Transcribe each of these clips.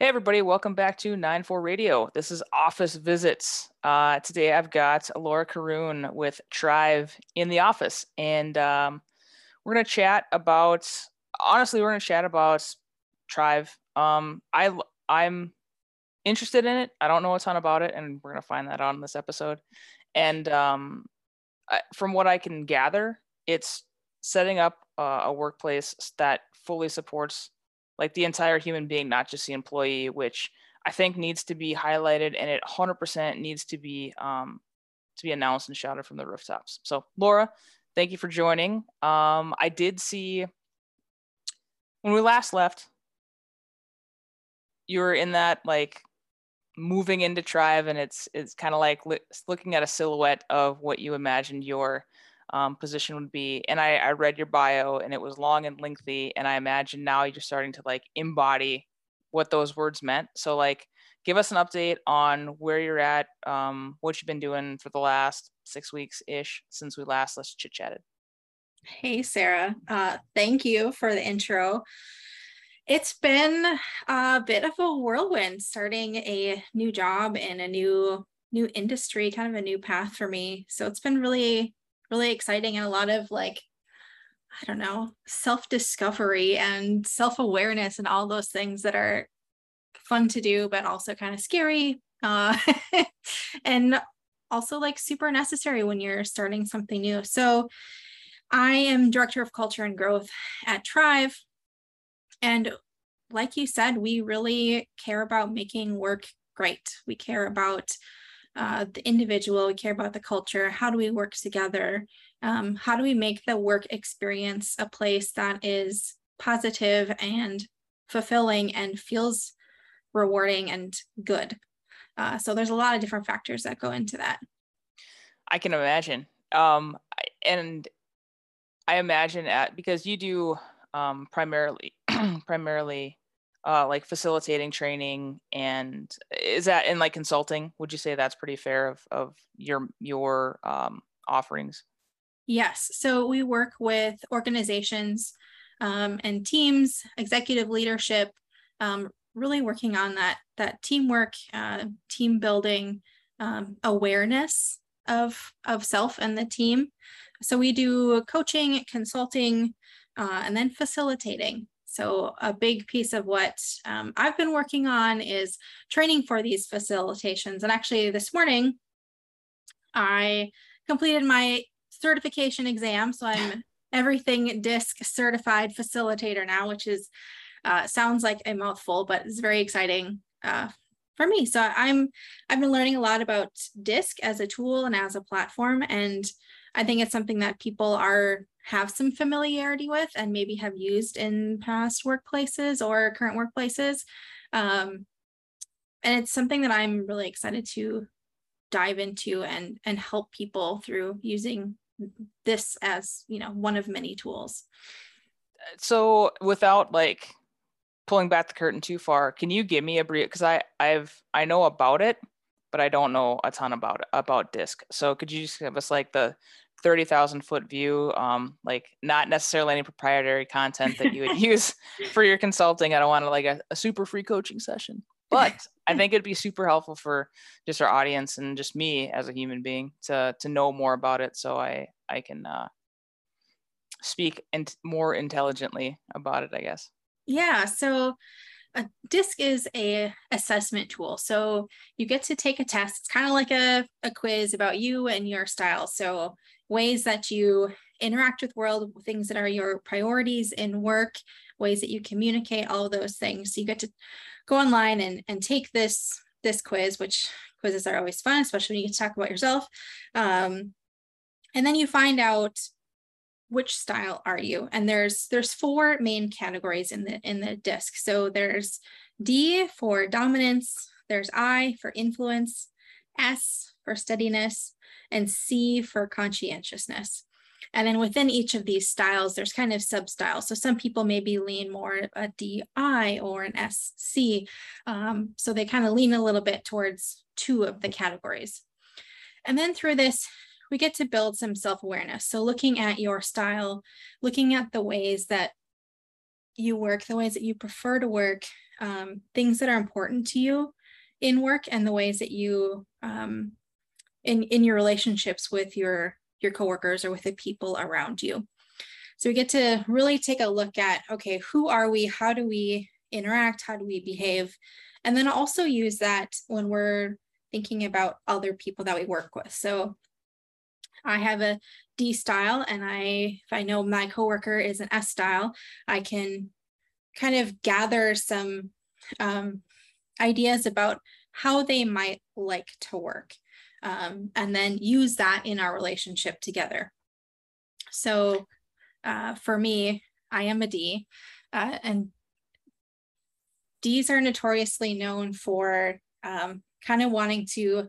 Hey, everybody, welcome back to 9-4 Radio. This is Office Visits. Uh, today I've got Laura Caroon with Trive in the office, and um, we're going to chat about, honestly, we're going to chat about Trive. Um, I, I'm interested in it. I don't know a ton about it, and we're going to find that out in this episode. And um, I, from what I can gather, it's setting up uh, a workplace that fully supports like the entire human being, not just the employee, which I think needs to be highlighted and it 100% needs to be um, to be announced and shouted from the rooftops. So, Laura, thank you for joining. Um, I did see when we last left, you were in that like moving into Trive, and it's it's kind of like li- looking at a silhouette of what you imagined your um, position would be. And I, I read your bio and it was long and lengthy. And I imagine now you're starting to like embody what those words meant. So like, give us an update on where you're at, um, what you've been doing for the last six weeks ish since we last let's chit chatted. Hey, Sarah. Uh, thank you for the intro. It's been a bit of a whirlwind starting a new job in a new new industry, kind of a new path for me. So it's been really really exciting and a lot of like I don't know, self discovery and self awareness and all those things that are fun to do, but also kind of scary. Uh, and also like super necessary when you're starting something new. So, I am director of culture and growth at Trive. And like you said, we really care about making work great. We care about uh, the individual, we care about the culture. How do we work together? Um, how do we make the work experience a place that is positive and fulfilling and feels rewarding and good? Uh, so there's a lot of different factors that go into that. I can imagine. Um, and I imagine at because you do um, primarily primarily uh, like facilitating training and is that in like consulting? Would you say that's pretty fair of, of your your um, offerings? Yes. So we work with organizations um, and teams executive leadership um, really working on that that teamwork uh, team building um, awareness of of self and the team. So we do coaching consulting uh, and then facilitating so, a big piece of what um, I've been working on is training for these facilitations. And actually, this morning, I completed my certification exam. So, I'm everything DISC certified facilitator now, which is uh, sounds like a mouthful, but it's very exciting uh, for me. So I'm I've been learning a lot about DISC as a tool and as a platform, and I think it's something that people are have some familiarity with and maybe have used in past workplaces or current workplaces. Um, and it's something that I'm really excited to dive into and and help people through using this as you know one of many tools so without like pulling back the curtain too far can you give me a brief because i i've i know about it but i don't know a ton about about disc so could you just give us like the 30,000 foot view, um, like not necessarily any proprietary content that you would use for your consulting. I don't want to like a, a super free coaching session, but I think it'd be super helpful for just our audience and just me as a human being to, to know more about it. So I, I can, uh, speak and more intelligently about it, I guess. Yeah. So a disc is a assessment tool so you get to take a test it's kind of like a, a quiz about you and your style so ways that you interact with world, things that are your priorities in work, ways that you communicate, all those things. So you get to go online and, and take this, this quiz, which quizzes are always fun, especially when you get to talk about yourself. Um, and then you find out which style are you and there's there's four main categories in the in the disc so there's d for dominance there's i for influence s for steadiness and C for conscientiousness. And then within each of these styles, there's kind of sub styles. So some people maybe lean more a DI or an SC. Um, so they kind of lean a little bit towards two of the categories. And then through this, we get to build some self awareness. So looking at your style, looking at the ways that you work, the ways that you prefer to work, um, things that are important to you in work and the ways that you um, in in your relationships with your your coworkers or with the people around you. So we get to really take a look at okay who are we? How do we interact? How do we behave? And then also use that when we're thinking about other people that we work with. So I have a D style and I if I know my coworker is an S style, I can kind of gather some um, ideas about how they might like to work um, and then use that in our relationship together. So uh, for me, I am a D uh, and Ds are notoriously known for um, kind of wanting to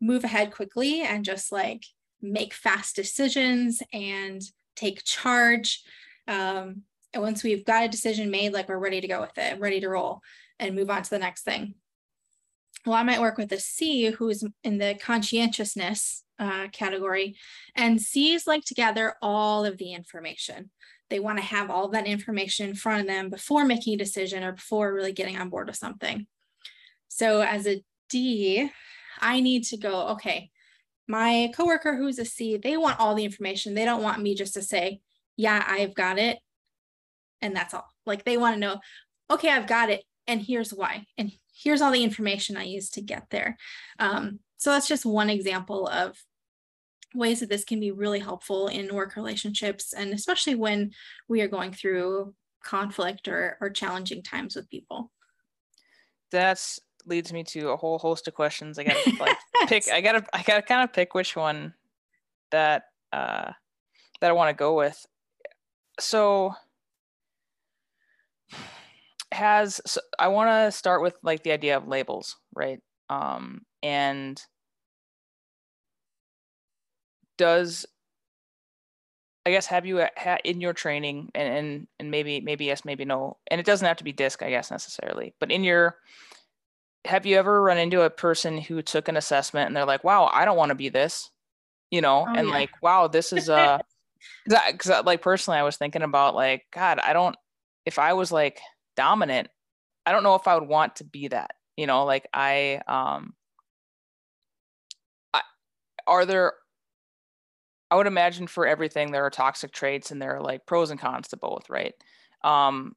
move ahead quickly and just like make fast decisions and take charge. Um, and once we've got a decision made, like we're ready to go with it, ready to roll and move on to the next thing. Well, I might work with a C who's in the conscientiousness uh, category, and C's like to gather all of the information. They want to have all that information in front of them before making a decision or before really getting on board with something. So, as a D, I need to go, okay, my coworker who's a C, they want all the information. They don't want me just to say, yeah, I've got it. And that's all. Like they want to know, okay, I've got it. And here's why. And here's all the information I use to get there. Um, so that's just one example of ways that this can be really helpful in work relationships. And especially when we are going through conflict or, or challenging times with people. That leads me to a whole host of questions. I gotta like pick. I gotta I gotta kind of pick which one that uh, that I want to go with. So has so I want to start with like the idea of labels, right? Um, and does I guess have you had in your training and, and and maybe maybe yes maybe no and it doesn't have to be disc I guess necessarily but in your have you ever run into a person who took an assessment and they're like, wow, I don't want to be this, you know, oh, and yeah. like, wow, this is a because like personally, I was thinking about like, God, I don't, if I was like dominant, I don't know if I would want to be that, you know, like I, um, I, are there, I would imagine for everything there are toxic traits and there are like pros and cons to both, right? Um,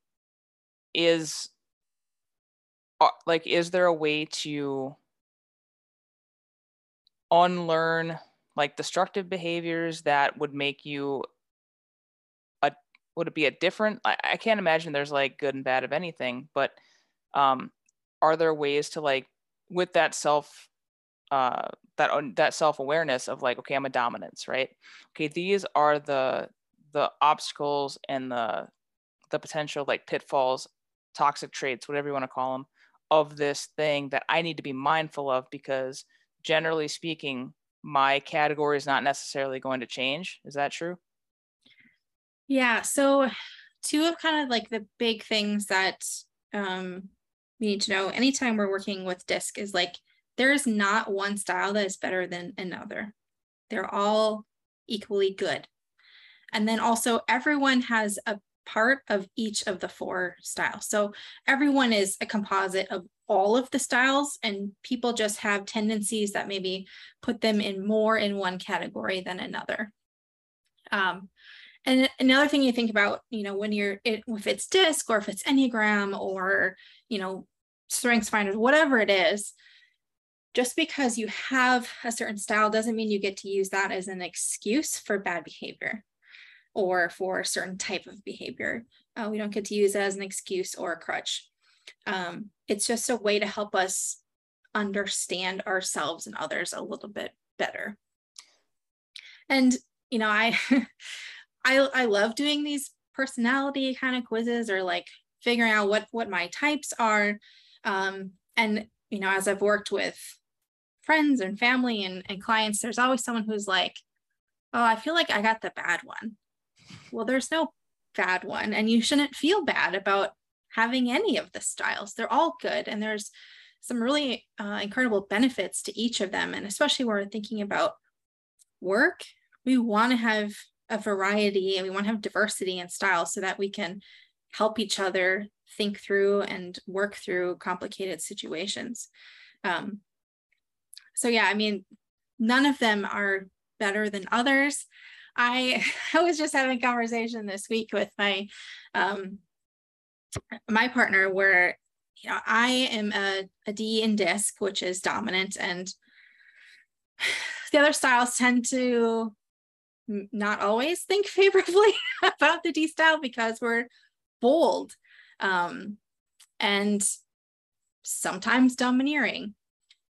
is uh, like is there a way to unlearn like destructive behaviors that would make you would it be a different I, I can't imagine there's like good and bad of anything but um are there ways to like with that self uh that that self-awareness of like okay i'm a dominance right okay these are the the obstacles and the the potential like pitfalls toxic traits whatever you want to call them of this thing that I need to be mindful of because generally speaking, my category is not necessarily going to change. Is that true? Yeah. So, two of kind of like the big things that um, we need to know anytime we're working with DISC is like there is not one style that is better than another. They're all equally good. And then also, everyone has a part of each of the four styles. So everyone is a composite of all of the styles and people just have tendencies that maybe put them in more in one category than another. Um, and another thing you think about, you know, when you're, it, if it's DISC or if it's Enneagram or, you know, Strengths Finders, whatever it is, just because you have a certain style doesn't mean you get to use that as an excuse for bad behavior or for a certain type of behavior. Uh, we don't get to use it as an excuse or a crutch. Um, it's just a way to help us understand ourselves and others a little bit better. And you know, I I I love doing these personality kind of quizzes or like figuring out what what my types are. Um, and you know, as I've worked with friends and family and, and clients, there's always someone who's like, oh, I feel like I got the bad one well, there's no bad one, and you shouldn't feel bad about having any of the styles. They're all good, and there's some really uh, incredible benefits to each of them. And especially when we're thinking about work, we want to have a variety and we want to have diversity in styles so that we can help each other think through and work through complicated situations. Um, so yeah, I mean, none of them are better than others. I I was just having a conversation this week with my um my partner where you know I am a, a D in disc, which is dominant, and the other styles tend to not always think favorably about the D style because we're bold um, and sometimes domineering.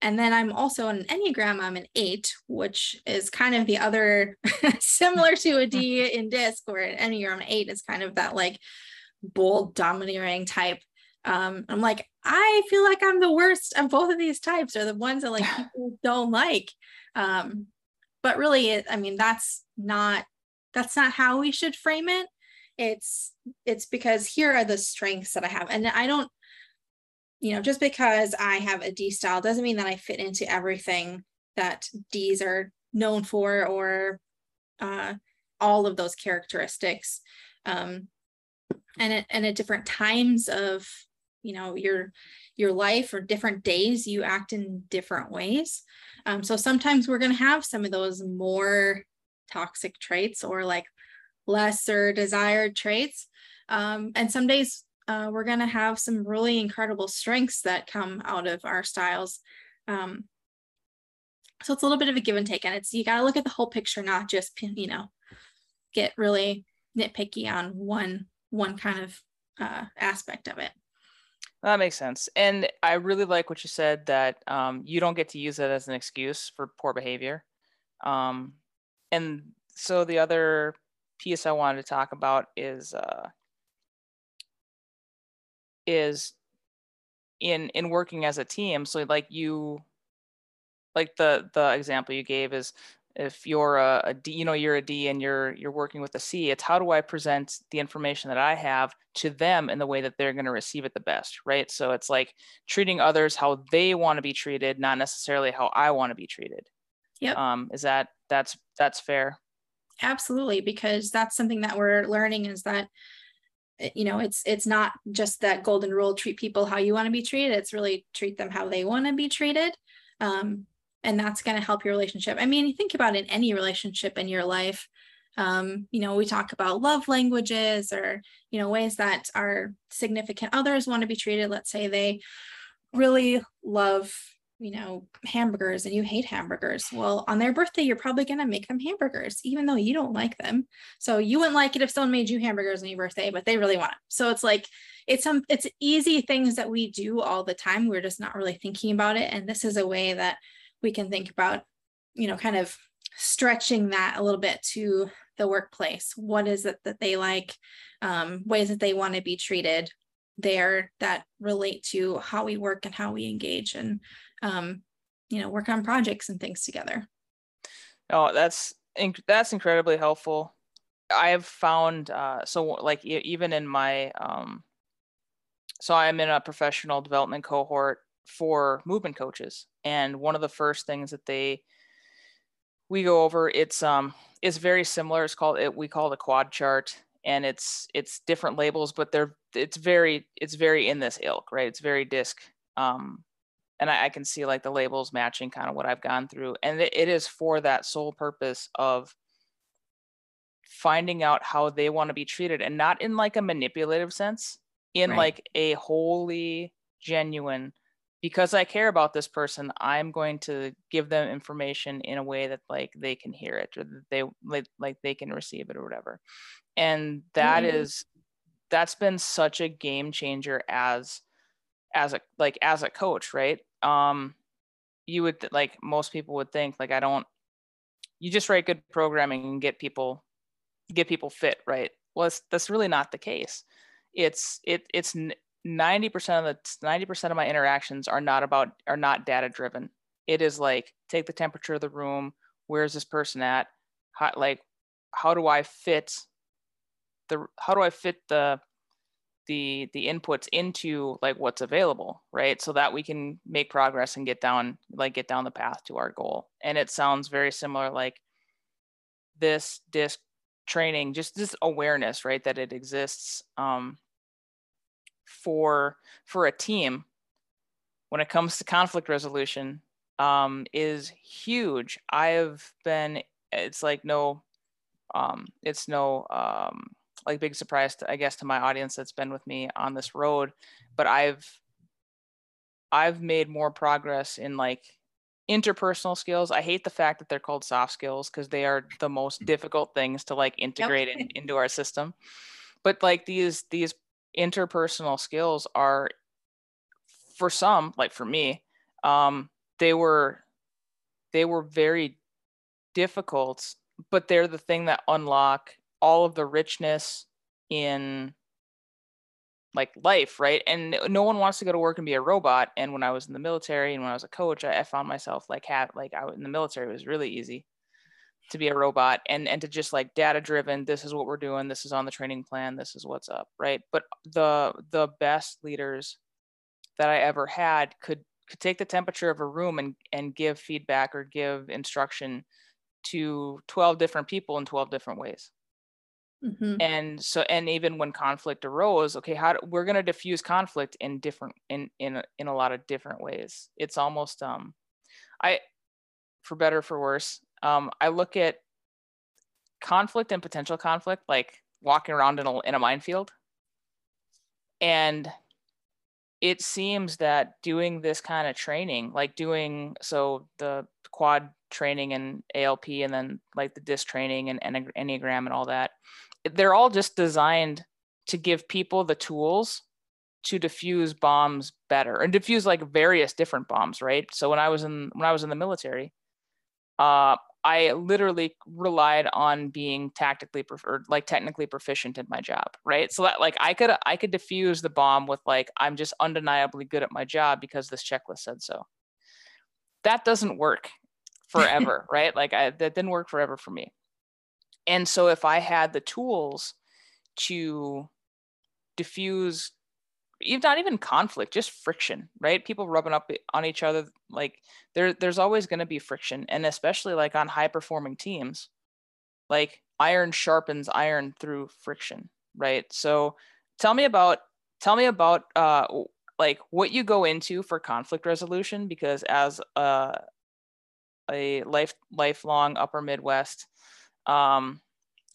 And then I'm also an Enneagram, I'm an eight, which is kind of the other similar to a D in disc, where an Enneagram eight is kind of that like bold, domineering type. Um, I'm like, I feel like I'm the worst of both of these types, are the ones that like people don't like. Um, but really, I mean, that's not that's not how we should frame it. It's it's because here are the strengths that I have, and I don't you know, just because I have a D style doesn't mean that I fit into everything that Ds are known for or uh, all of those characteristics. Um, and at, and at different times of, you know, your your life or different days, you act in different ways. Um, so sometimes we're going to have some of those more toxic traits or like lesser desired traits. Um, and some days uh, we're going to have some really incredible strengths that come out of our styles. Um, so it's a little bit of a give and take, and it's you got to look at the whole picture, not just you know get really nitpicky on one one kind of uh, aspect of it. That makes sense, and I really like what you said that um, you don't get to use that as an excuse for poor behavior. Um, and so the other piece I wanted to talk about is uh, is in in working as a team so like you like the the example you gave is if you're a, a D, you know you're a D and you're you're working with a C, it's how do I present the information that I have to them in the way that they're going to receive it the best, right? So it's like treating others how they want to be treated, not necessarily how I want to be treated. Yep. Um, is that that's that's fair? Absolutely, because that's something that we're learning is that Eh, you know it's it's not just that golden rule treat people how you want to be treated it's really treat them how they want to be treated um, and that's going to help your relationship i mean think about in any relationship in your life um, you know we talk about love languages or you know ways that our significant others want to be treated let's say they really love you know, hamburgers and you hate hamburgers. Well, on their birthday, you're probably going to make them hamburgers, even though you don't like them. So you wouldn't like it if someone made you hamburgers on your birthday, but they really want it. So it's like, it's some, it's easy things that we do all the time. We're just not really thinking about it. And this is a way that we can think about, you know, kind of stretching that a little bit to the workplace. What is it that they like? Um, ways that they want to be treated there that relate to how we work and how we engage and um, you know, work on projects and things together. Oh, that's that's incredibly helpful. I have found uh, so like even in my um, so I'm in a professional development cohort for movement coaches, and one of the first things that they we go over it's um it's very similar. It's called it we call it a quad chart, and it's it's different labels, but they're it's very it's very in this ilk, right? It's very disc um, and I, I, can see like the labels matching kind of what I've gone through. And it, it is for that sole purpose of finding out how they want to be treated and not in like a manipulative sense, in right. like a wholly genuine, because I care about this person, I'm going to give them information in a way that like they can hear it or that they like, like they can receive it or whatever. And that mm-hmm. is that's been such a game changer as as a like as a coach right um you would like most people would think like i don't you just write good programming and get people get people fit right? Well that's really not the case. It's it it's 90% of the 90% of my interactions are not about are not data driven it is like take the temperature of the room where's this person at? How, like how do i fit the how do i fit the the the inputs into like what's available right so that we can make progress and get down like get down the path to our goal and it sounds very similar like this disc training just this awareness right that it exists um for for a team when it comes to conflict resolution um, is huge. I've been it's like no um, it's no um, like big surprise to, I guess to my audience that's been with me on this road, but I've I've made more progress in like interpersonal skills. I hate the fact that they're called soft skills because they are the most difficult things to like integrate in, into our system. But like these these interpersonal skills are for some, like for me, um, they were they were very difficult, but they're the thing that unlock all of the richness in like life, right? And no one wants to go to work and be a robot. And when I was in the military and when I was a coach, I, I found myself like have like I in the military it was really easy to be a robot and and to just like data driven. This is what we're doing. This is on the training plan. This is what's up, right? But the the best leaders that I ever had could could take the temperature of a room and and give feedback or give instruction to 12 different people in 12 different ways Mm-hmm. And so, and even when conflict arose, okay, how do, we're going to diffuse conflict in different, in, in, in a lot of different ways. It's almost, um, I, for better, for worse, um, I look at conflict and potential conflict, like walking around in a, in a minefield. And it seems that doing this kind of training, like doing, so the quad training and ALP and then like the disc training and, Enneagram and all that, they're all just designed to give people the tools to diffuse bombs better and diffuse like various different bombs right? So when i was in when i was in the military uh i literally relied on being tactically preferred like technically proficient in my job right? So that like i could i could diffuse the bomb with like i'm just undeniably good at my job because this checklist said so. That doesn't work forever right? Like I, that didn't work forever for me. And so if I had the tools to diffuse even not even conflict, just friction, right? People rubbing up on each other, like there, there's always going to be friction, and especially like on high performing teams, like iron sharpens iron through friction, right? So, tell me about tell me about uh, like what you go into for conflict resolution, because as a a life lifelong Upper Midwest um,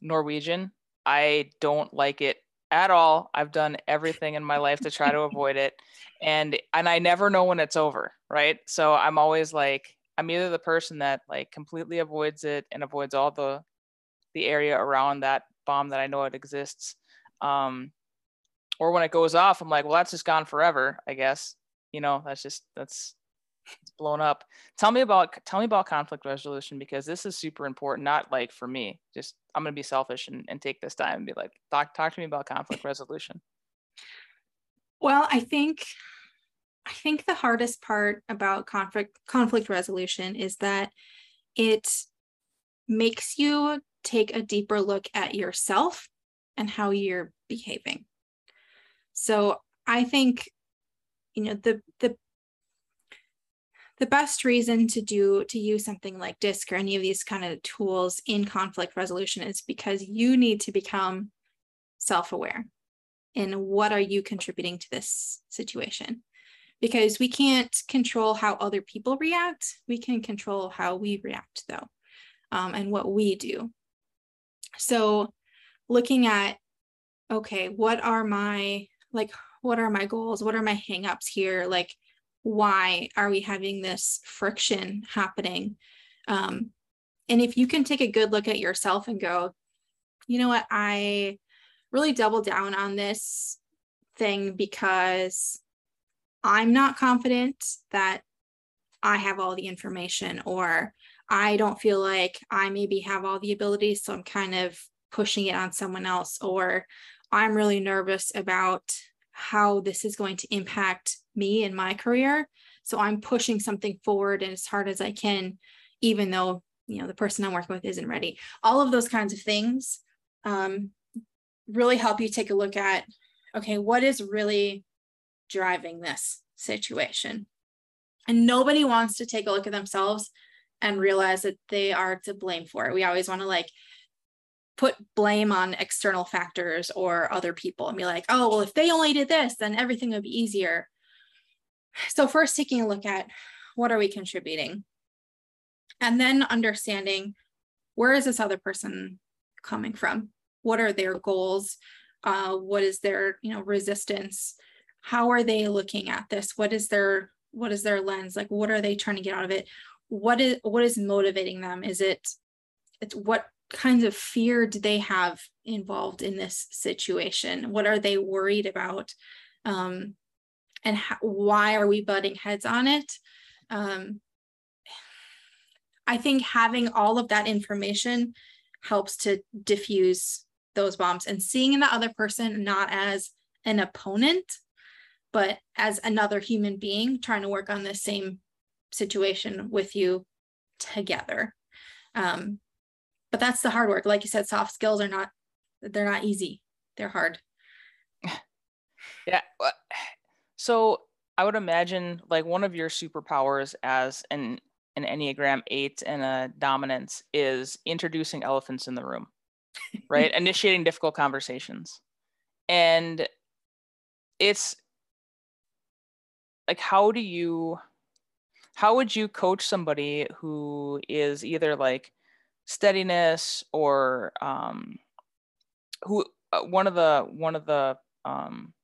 Norwegian. I don't like it at all. I've done everything in my life to try to avoid it. And and I never know when it's over, right? So I'm always like I'm either the person that like completely avoids it and avoids all the the area around that bomb that I know it exists. Um or when it goes off, I'm like, well, that's just gone forever, I guess. You know, that's just that's blown up. Tell me about tell me about conflict resolution because this is super important. Not like for me, just I'm gonna be selfish and, and take this time and be like, talk talk to me about conflict resolution. Well, I think I think the hardest part about conflict conflict resolution is that it makes you take a deeper look at yourself and how you're behaving. So I think you know the the the best reason to do to use something like disc or any of these kind of tools in conflict resolution is because you need to become self-aware in what are you contributing to this situation. Because we can't control how other people react we can control how we react though um, and what we do. So looking at okay what are my like what are my goals? What are my hangups here? Like why are we having this friction happening? Um, and if you can take a good look at yourself and go you know what? I really double down on this thing because i'm not confident that i have all the information or i don't feel like i maybe have all the abilities so i'm kind of pushing it on someone else or i'm really nervous about how this is going to impact me and my career. So I'm pushing something forward and as hard as I can, even though you know the person I'm working with isn't ready. All of those kinds of things um, really help you take a look at okay, what is really driving this situation? And nobody wants to take a look at themselves and realize that they are to blame for it. We always want to like put blame on external factors or other people and be like, oh, well, if they only did this, then everything would be easier. So, first, taking a look at what are we contributing? And then understanding where is this other person coming from? What are their goals? Uh, what is their you know resistance? How are they looking at this? What is their what is their lens? Like what are they trying to get out of it? What is what is motivating them? Is it it's what kinds of fear do they have involved in this situation? What are they worried about? Um, and how, why are we butting heads on it? Um, I think having all of that information helps to diffuse those bombs and seeing the other person not as an opponent, but as another human being trying to work on the same situation with you together. Um, but that's the hard work. Like you said, soft skills are not, they're not easy. They're hard. Yeah. So I would imagine like one of your superpowers as an an Enneagram 8 and a dominance is introducing elephants in the room, right? Initiating difficult conversations. And it's like, how do you, how would you coach somebody who is either like steadiness or um, who, uh, one of the, one of the um,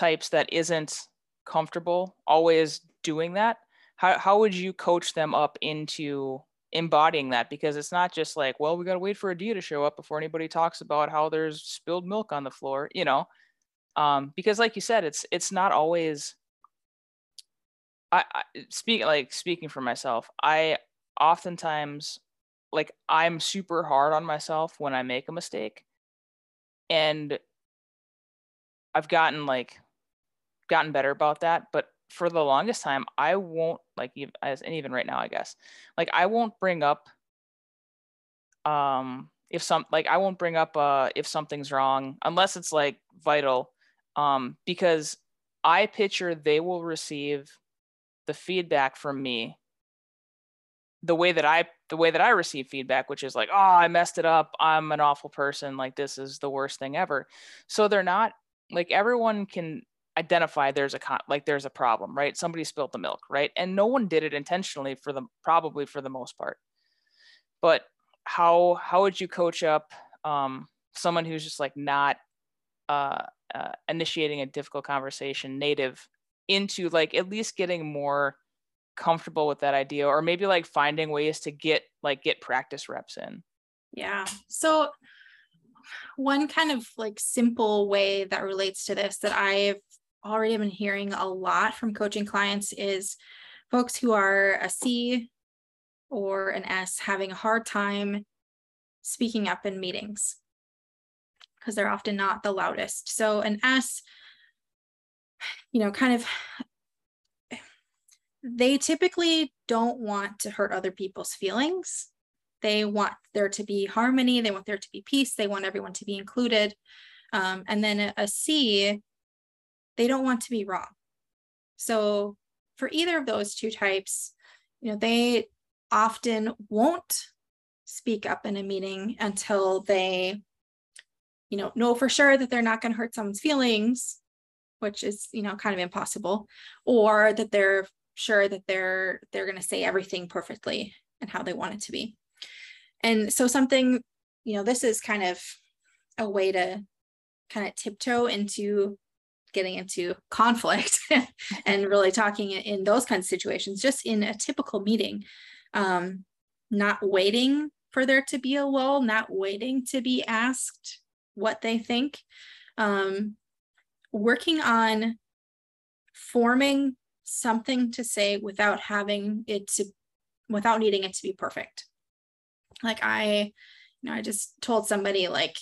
types that isn't comfortable always doing that? How, how would you coach them up into embodying that? Because it's not just like well we got to wait for a to show up before anybody talks about how there's spilled milk on the floor you know? Um, because like you said it's it's not always I, I speak like speaking for myself i oftentimes like i'm super hard on myself when i make a mistake. And i've gotten like gotten better about that but for the longest time, I won't like as and even right now, I guess, like I won't bring up um if some like I won't bring up uh if something's wrong unless it's like vital um because I picture they will receive the feedback from me the way that I the way that I receive feedback, which is like, oh, I messed it up. I'm an awful person. Like this is the worst thing ever. So they're not like everyone can identify there's a con- like there's a problem right? Somebody spilled the milk right? And no one did it intentionally for them probably for the most part. But how how would you coach up um, someone who's just like not uh, uh, initiating a difficult conversation native into like at least getting more comfortable with that idea or maybe like finding ways to get like get practice reps in? Yeah. So one kind of like simple way that relates to this that I've already been hearing a lot from coaching clients is folks who are a C or an S having a hard time speaking up in meetings because they're often not the loudest. So an S, you know, kind of they typically don't want to hurt other people's feelings. They want there to be harmony, they want there to be peace, they want everyone to be included. Um, and then a, a C they don't want to be wrong. So for either of those two types, you know, they often won't speak up in a meeting until they, you know, know for sure that they're not going to hurt someone's feelings, which is, you know, kind of impossible, or that they're sure that they're they're going to say everything perfectly and how they want it to be. And so something, you know, this is kind of a way to kind of tiptoe into getting into conflict and really talking in those kinds of situations, just in a typical meeting, um, not waiting for there to be a lull, not waiting to be asked what they think, um, working on forming something to say without having it to, without needing it to be perfect. Like I, you know, I just told somebody like,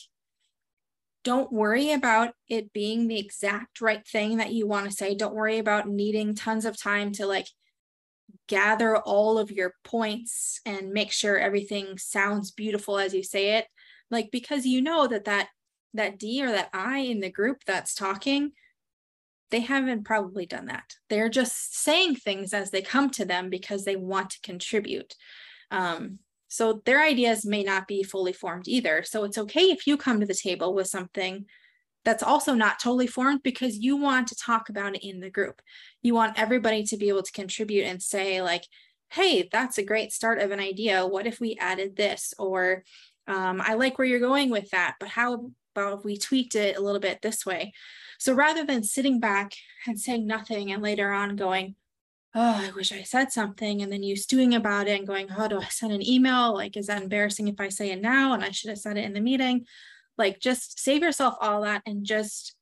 don't worry about it being the exact right thing that you want to say. Don't worry about needing tons of time to like gather all of your points and make sure everything sounds beautiful as you say it. Like because you know that that that D or that I in the group that's talking, they haven't probably done that. They're just saying things as they come to them because they want to contribute. Um, So their ideas may not be fully formed either. So it's okay if you come to the table with something that's also not totally formed because you want to talk about it in the group. You want everybody to be able to contribute and say, like, hey, that's a great start of an idea. What if we added this? Or um, I like where you're going with that, but how about if we tweaked it a little bit this way? So rather than sitting back and saying nothing and later on going, oh, I wish I said something, and then you stewing about it and going, oh, do I send an email? Like, is that embarrassing if I say it now? And I should have said it in the meeting. Like, just save yourself all that and just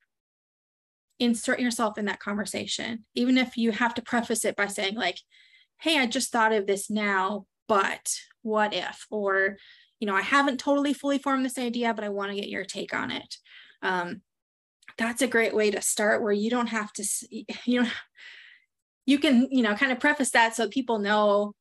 insert yourself in that conversation, even if you have to preface it by saying, like, hey, I just thought of this now, but what if? Or, you know, I haven't totally fully formed this idea, but I want to get your take on it. Um, that's a great way to start where you don't have to, you know, you can, you know, kind of preface that so people know,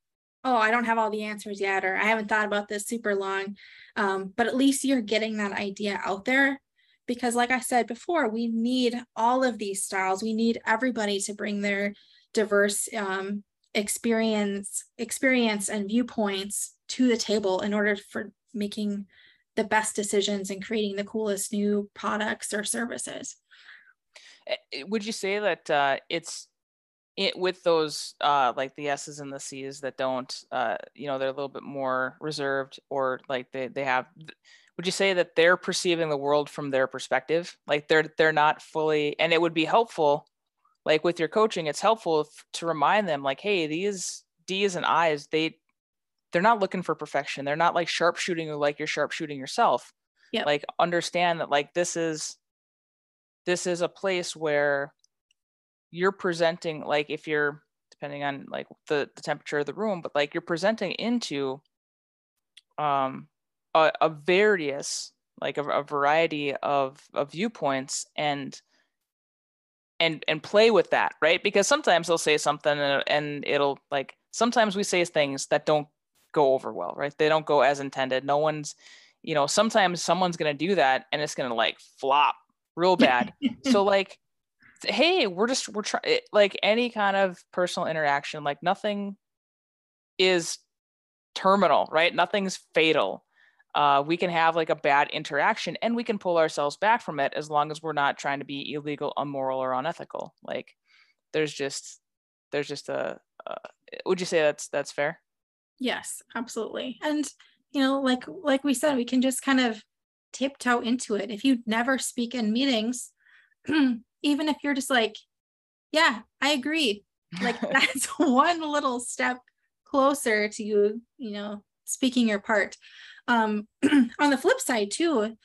oh, I don't have all the answers yet, or I haven't thought about this super long. Um, but at least you're getting that idea out there because like i said before we need all of these styles we need everybody to bring their diverse um, experience experience and viewpoints to the table in order for making the best decisions and creating the coolest new products or services eh, eh, would you say that uh, it's it, with those uh, like the s's and the c's that don't uh, you know they're a little bit more reserved or like they, they have would you say that they're perceiving the world from their perspective? Like they're they're not fully and it would be helpful like with your coaching it's helpful to remind them like hey these d's and i's they they're not looking for perfection. They're not like sharpshooting or like you're sharpshooting yourself. Yeah. like understand that like this is this is a place where you're presenting like if you're depending on like the, the temperature of the room but like you're presenting into um a, a various like a, a variety of, of viewpoints and and and play with that right? Because sometimes they'll say something and, and it'll like sometimes we say things that don't go over well right? They don't go as intended. No one's you know sometimes someone's going to do that and it's going to like flop real bad. So like hey we're just we're trying like any kind of personal interaction like nothing is terminal right? Nothing's fatal. Uh, we can have like a bad interaction and we can pull ourselves back from it as long as we're not trying to be illegal immoral or unethical. Like there's just there's just a uh, would you say that's that's fair? Yes absolutely. And you know like like we said we can just kind of tiptoe into it. If you never speak in meetings even if you're just like yeah i agree. Like that's one little step closer to you you know speaking your part. Um, on the flip side, too,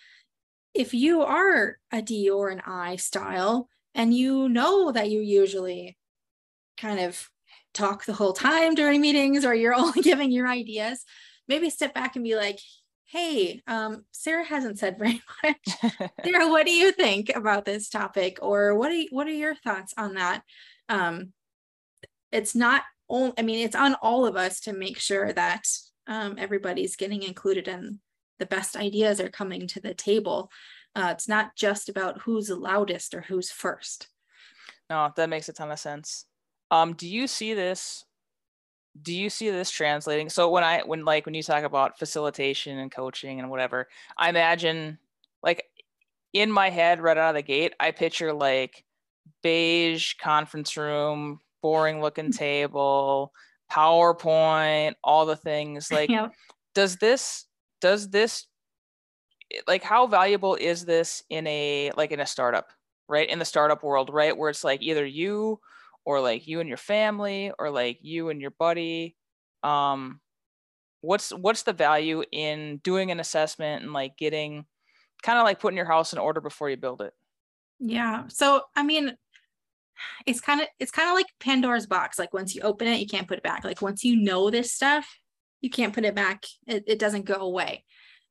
if you are a D or an I style and you know that you usually kind of talk the whole time during meetings or you're only giving your ideas, maybe step back and be like, hey, um, Sarah hasn't said very much. Sarah, what do you think about this topic? Or what are, you, what are your thoughts on that? Um, it's not only, I mean, it's on all of us to make sure that um, everybody's getting included and the best ideas are coming to the table. Uh, it's not just about who's the loudest or who's first. No, that makes a ton of sense. Um, do you see this? Do you see this translating? So when I when like when you talk about facilitation and coaching and whatever, I imagine like in my head right out of the gate, I picture like beige conference room, boring looking table, PowerPoint, all the things. Like, does this does this eh, like how valuable is this in a like in a startup, right? In the startup world, right? Where it's like either you or like you and your family or like you and your buddy. Um what's what's the value in doing an assessment and like getting kind of like putting your house in order before you build it? Yeah. So I mean, it's kind of it's kind of like Pandora's box. Like once you open it, you can't put it back. Like once you know this stuff, you can't put it back. It, it doesn't go away.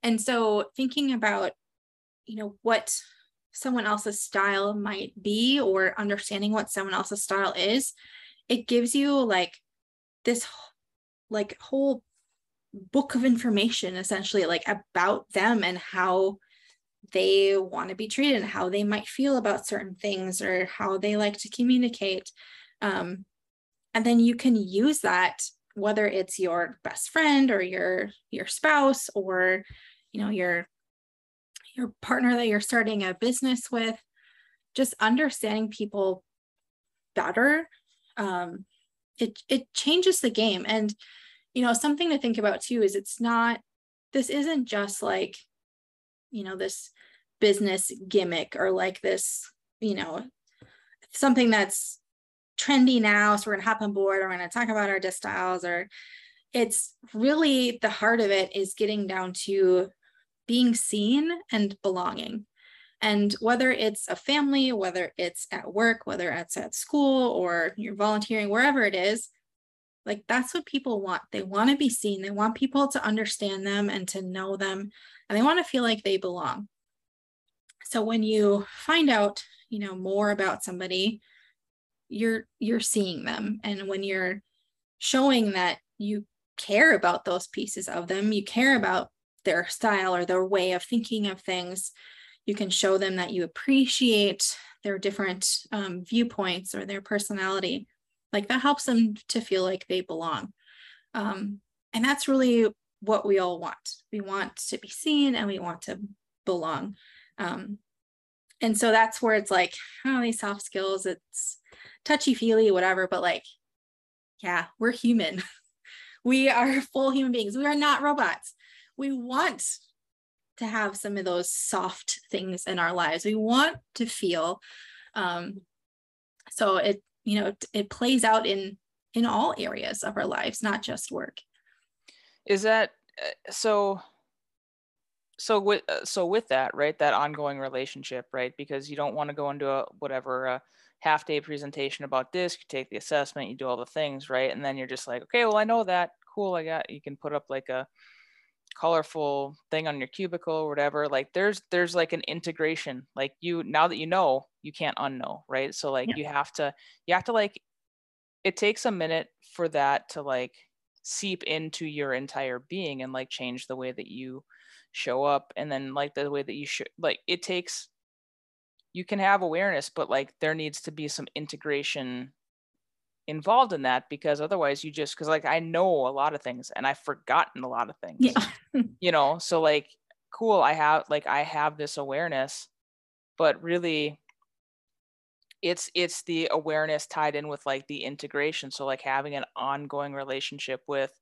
And so thinking about, you know, what someone else's style might be or understanding what someone else's style is, it gives you like this like whole book of information essentially like about them and how they want to be treated and how they might feel about certain things or how they like to communicate um, and then you can use that whether it's your best friend or your your spouse or you know your your partner that you're starting a business with just understanding people better um, it it changes the game. And you know something to think about too is it's not this isn't just like you know this business gimmick or like this you know something that's trendy now so we're to hop on board or we're to talk about our disc styles or it's really the heart of it is getting down to being seen and belonging. And whether it's a family whether it's at work whether it's at school or you're volunteering wherever it is like that's what people want. They want to be seen. They want people to understand them and to know them and they want to feel like they belong. So when you find out you know more about somebody you're you're seeing them. And when you're showing that you care about those pieces of them you care about their style or their way of thinking of things. You can show them that you appreciate their different um, viewpoints or their personality. Like that helps them to feel like they belong. Um, and that's really what we all want. We want to be seen and we want to belong. Um, and so that's where it's like oh these soft skills it's touchy feely whatever but like yeah we're human. We are full human beings. We are not robots we want to have some of those soft things in our lives. We want to feel um, so it you know it, it plays out in in all areas of our lives not just work. Is that uh, so so with uh, so with that right that ongoing relationship right because you don't want to go into a whatever a half day presentation about this you take the assessment you do all the things right and then you're just like okay well i know that. Cool i got you can put up like a colorful thing on your cubicle or whatever like there's there's like an integration like you now that you know you can't unknow right so like yeah. you have to you have to like it takes a minute for that to like seep into your entire being and like change the way that you show up and then like the way that you should like it takes you can have awareness but like there needs to be some integration involved in that because otherwise you just because like i know a lot of things and i've forgotten a lot of things yeah. you know so like cool i have like i have this awareness but really it's it's the awareness tied in with like the integration so like having an ongoing relationship with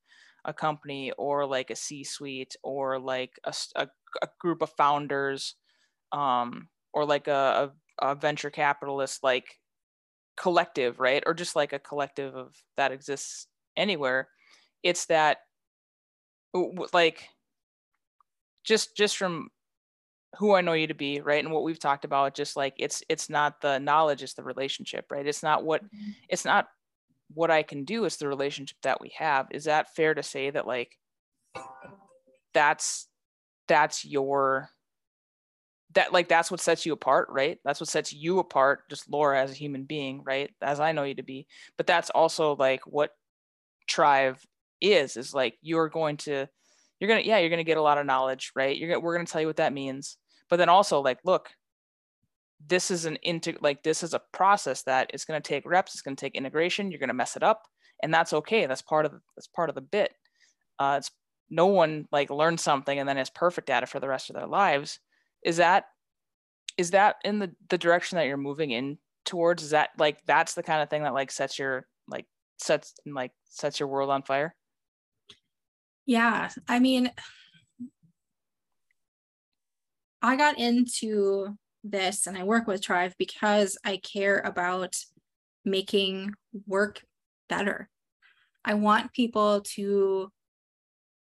a company or like a c suite or like a, a, a, group of founders um or like a, a, a venture capitalist like collective, right? Or just like a collective of that exists anywhere. It's that like just just from who I know you to be, right? And what we've talked about, just like it's it's not the knowledge, it's the relationship, right? It's not what mm-hmm. it's not what I can do, it's the relationship that we have. Is that fair to say that like that's that's your that like that's what sets you apart right? That's what sets you apart just laura as a human being right? As i know you to be. But that's also like what tribe is is like you're going to you're gonna yeah you're gonna get a lot of knowledge right? You're gonna we're gonna tell you what that means. But then also like look this is an into like this is a process that going to take reps it's to take integration you're to mess it up and that's okay that's part of the, that's part of the bit. Uh, it's no one like learns something and then is perfect at it for the rest of their lives is that is that in the the direction that you're moving in towards? Is that like that's the kind of thing that like sets your like sets like sets your world on fire? Yeah i mean i got into this and i work with tribe because i care about making work better. I want people to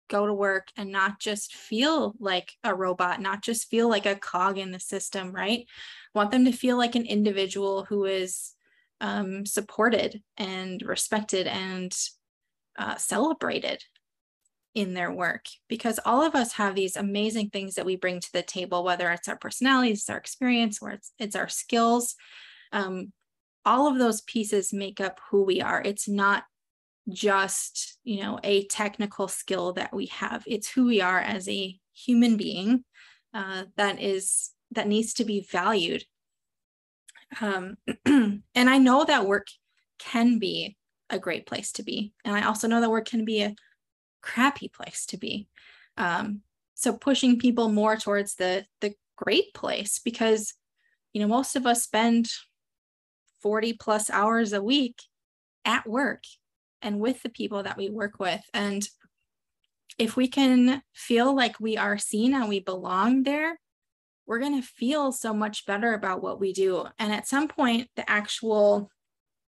go to work and not just feel like a robot, not just feel like a cog in the system, right? want them to feel like an individual who is um, supported and respected and uh, celebrated in their work. Because all of us have these amazing things that we bring to the table whether it's our personalities our experience or it's, it's our skills. Um, all of those pieces make up who we are. It's not just you know a technical skill that we have it's who we are as a human being uh, that is that needs to be valued um, and i know that work can be a great place to be. And I also know that work can be a crappy place to be. Um, so pushing people more towards the the great place because you know most of us spend 40 plus hours a week at work and with the people that we work with. And if we can feel like we are seen and we belong there we're going to feel so much better about what we do. And at some point the actual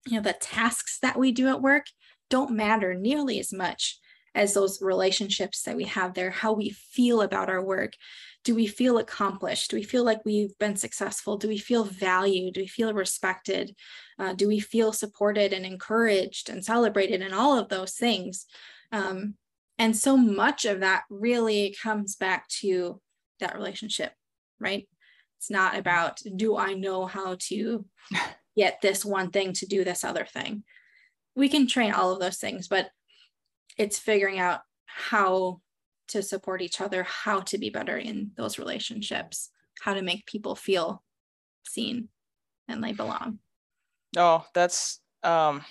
you know the tasks that we do at work don't matter nearly as much as those relationships that we have there how we feel about our work. Do we feel accomplished? Do we feel like we've been successful? Do we feel valued? Do we feel respected? Uh, do we feel supported and encouraged and celebrated and all of those things? Um, and so much of that really comes back to that relationship right? It's not about do i know how to get this one thing to do this other thing? We can train all of those things but it's figuring out how to support each other, how to be better in those relationships, how to make people feel seen and they belong. Oh, that's um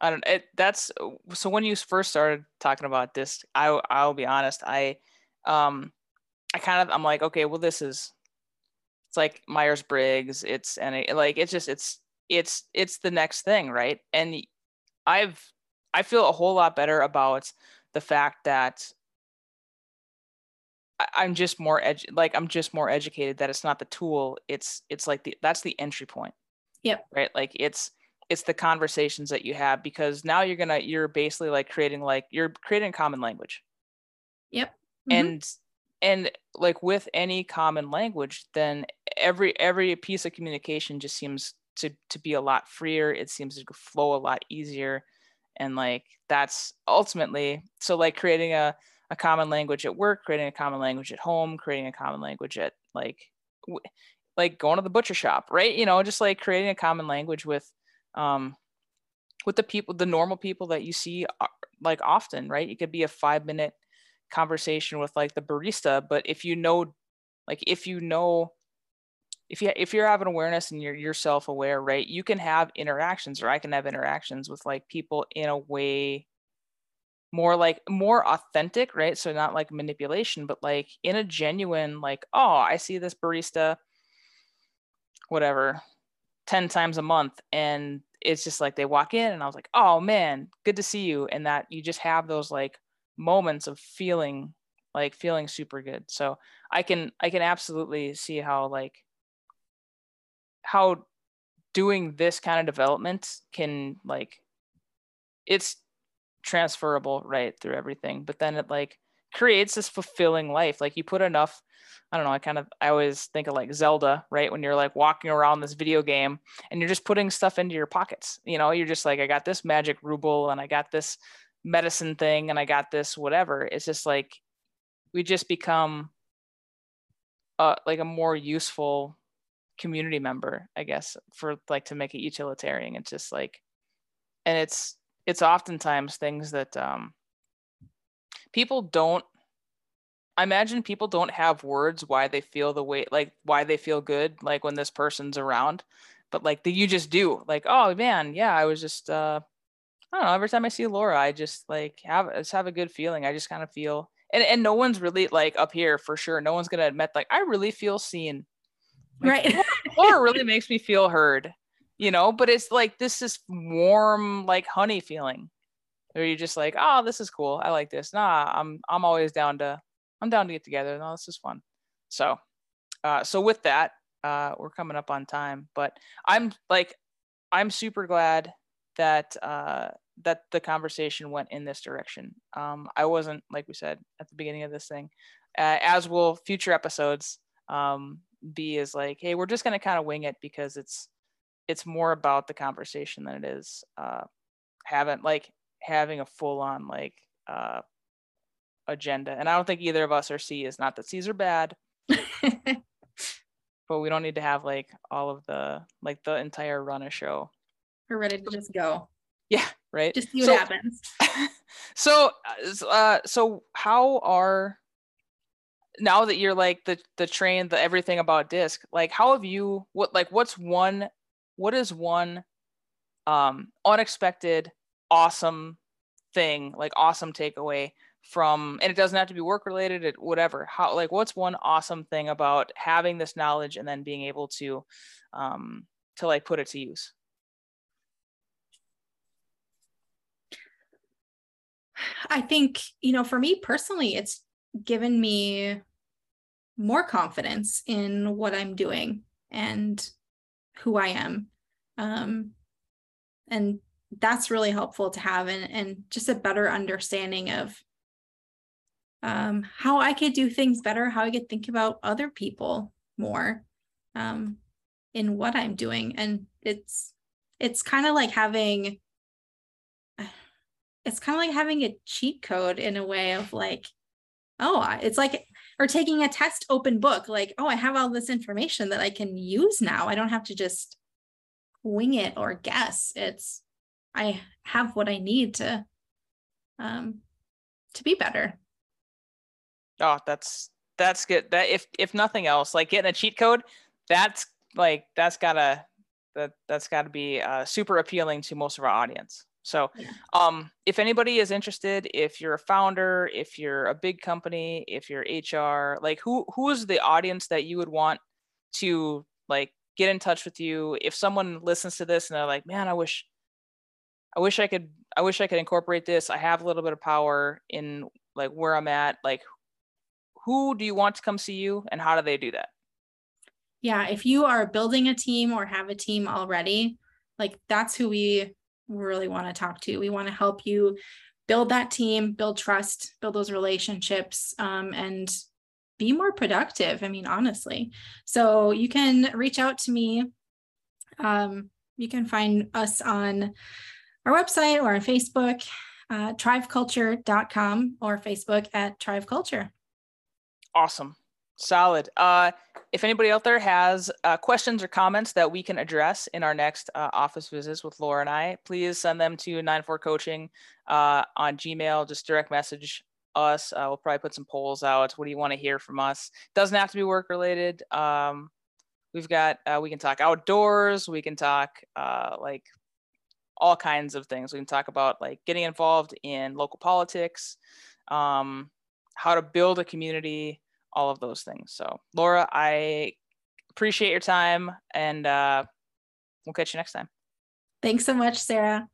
I don't it that's so when you first started talking about this, I I'll be honest, I um I kind of I'm like, okay, well this is it's like Myers Briggs, it's and it, like it's just it's it's it's the next thing, right? And I've I feel a whole lot better about the fact that I'm just more edu- like I'm just more educated that it's not the tool. It's it's like the that's the entry point. Yep. Right. Like it's it's the conversations that you have because now you're gonna you're basically like creating like you're creating common language. Yep. Mm-hmm. And and like with any common language, then every every piece of communication just seems to to be a lot freer. It seems to flow a lot easier. And like that's ultimately so like creating a a common language at work, creating a common language at home, creating a common language at like w- like going to the butcher shop, right? You know, just like creating a common language with um with the people, the normal people that you see uh, like often, right? It could be a 5 minute conversation with like the barista, but if you know like if you know if you if you're having awareness and you're you're self-aware, right? You can have interactions or I can have interactions with like people in a way more like more authentic, right? So not like manipulation, but like in a genuine, like, oh, I see this barista, whatever, 10 times a month. And it's just like they walk in and I was like, oh man, good to see you. And that you just have those like moments of feeling like feeling super good. So I can I can absolutely see how like how doing this kind of development can like it's transferable right through everything but then it like creates this fulfilling life. Like you put enough i don't know i kind of i always think of like zelda right? When you're like walking around this video game and you're just putting stuff into your pockets you know? You're just like i got this magic ruble and i got this medicine thing and i got this whatever. It's just like we just become uh, like a more useful community member i guess for like to make it utilitarian. It's just like and it's it's oftentimes things that um, people don't I imagine people don't have words why they feel the way like why they feel good like when this person's around. But like you just do like oh man yeah I was just uh I don't know every time I see Laura I just like have just have a good feeling. I just kind of feel and and no one's really like up here for sure. No one's gonna admit like I really feel seen like, right. Laura really makes me feel heard you know but it's like this is warm like honey feeling. Where you're just like oh this is cool. I like this. Nah i'm i'm always down to i'm down to get together. No this is fun. So uh so with that uh we're coming up on time but i'm like i'm super glad that uh that the conversation went in this direction. Um i wasn't like we said at the beginning of this thing uh, as will future episodes. Um be is like hey we're just going to kind of wing it because it's it's more about the conversation than it is uh, having like having a full on like uh, agenda. And I don't think either of us are C is not that C's are bad, but we don't need to have like all of the like the entire run of show. We're ready to just go. Yeah, right. Just see what so, happens. so, uh, so how are now that you're like the the train, the everything about DISC, like how have you what like what's one what is one um, unexpected, awesome thing, like awesome takeaway from, and it doesn't have to be work related, it whatever. How like what's one awesome thing about having this knowledge and then being able to um, to like put it to use? I think, you know, for me personally, it's given me more confidence in what I'm doing and who I am. Um, and that's really helpful to have and, and just a better understanding of um, how I could do things better, how I could think about other people more um, in what I'm doing. And it's it's kind of like having it's kind of like having a cheat code in a way of like, oh, it's like or taking a test open book, like, oh, I have all this information that I can use now. I don't have to just wing it or guess. It's I have what I need to um to be better. Oh, that's that's good. That if if nothing else, like getting a cheat code, that's like that's gotta that that's gotta be uh, super appealing to most of our audience. So, um, if anybody is interested, if you're a founder, if you're a big company, if you're HR, like who who is the audience that you would want to like get in touch with you? If someone listens to this and they're like, "Man, I wish, I wish I could, I wish I could incorporate this. I have a little bit of power in like where I'm at. Like, who do you want to come see you, and how do they do that?" Yeah, if you are building a team or have a team already, like that's who we really want to talk to. We want to help you build that team, build trust, build those relationships, um, and be more productive. I mean, honestly. So you can reach out to me. Um, you can find us on our website or on Facebook, uh, triveculture.com or Facebook at triveculture. Awesome. Solid. Uh, if anybody out there has uh, questions or comments that we can address in our next uh, office visits with Laura and I, please send them to 94coaching uh, on Gmail. Just direct message us. Uh, we'll probably put some polls out. What do you want to hear from us? Doesn't have to be work related. Um, we've got, uh, we can talk outdoors. We can talk uh, like all kinds of things. We can talk about like getting involved in local politics, um, how to build a community, all of those things. So, Laura, I appreciate your time and uh, we'll catch you next time. Thanks so much, Sarah.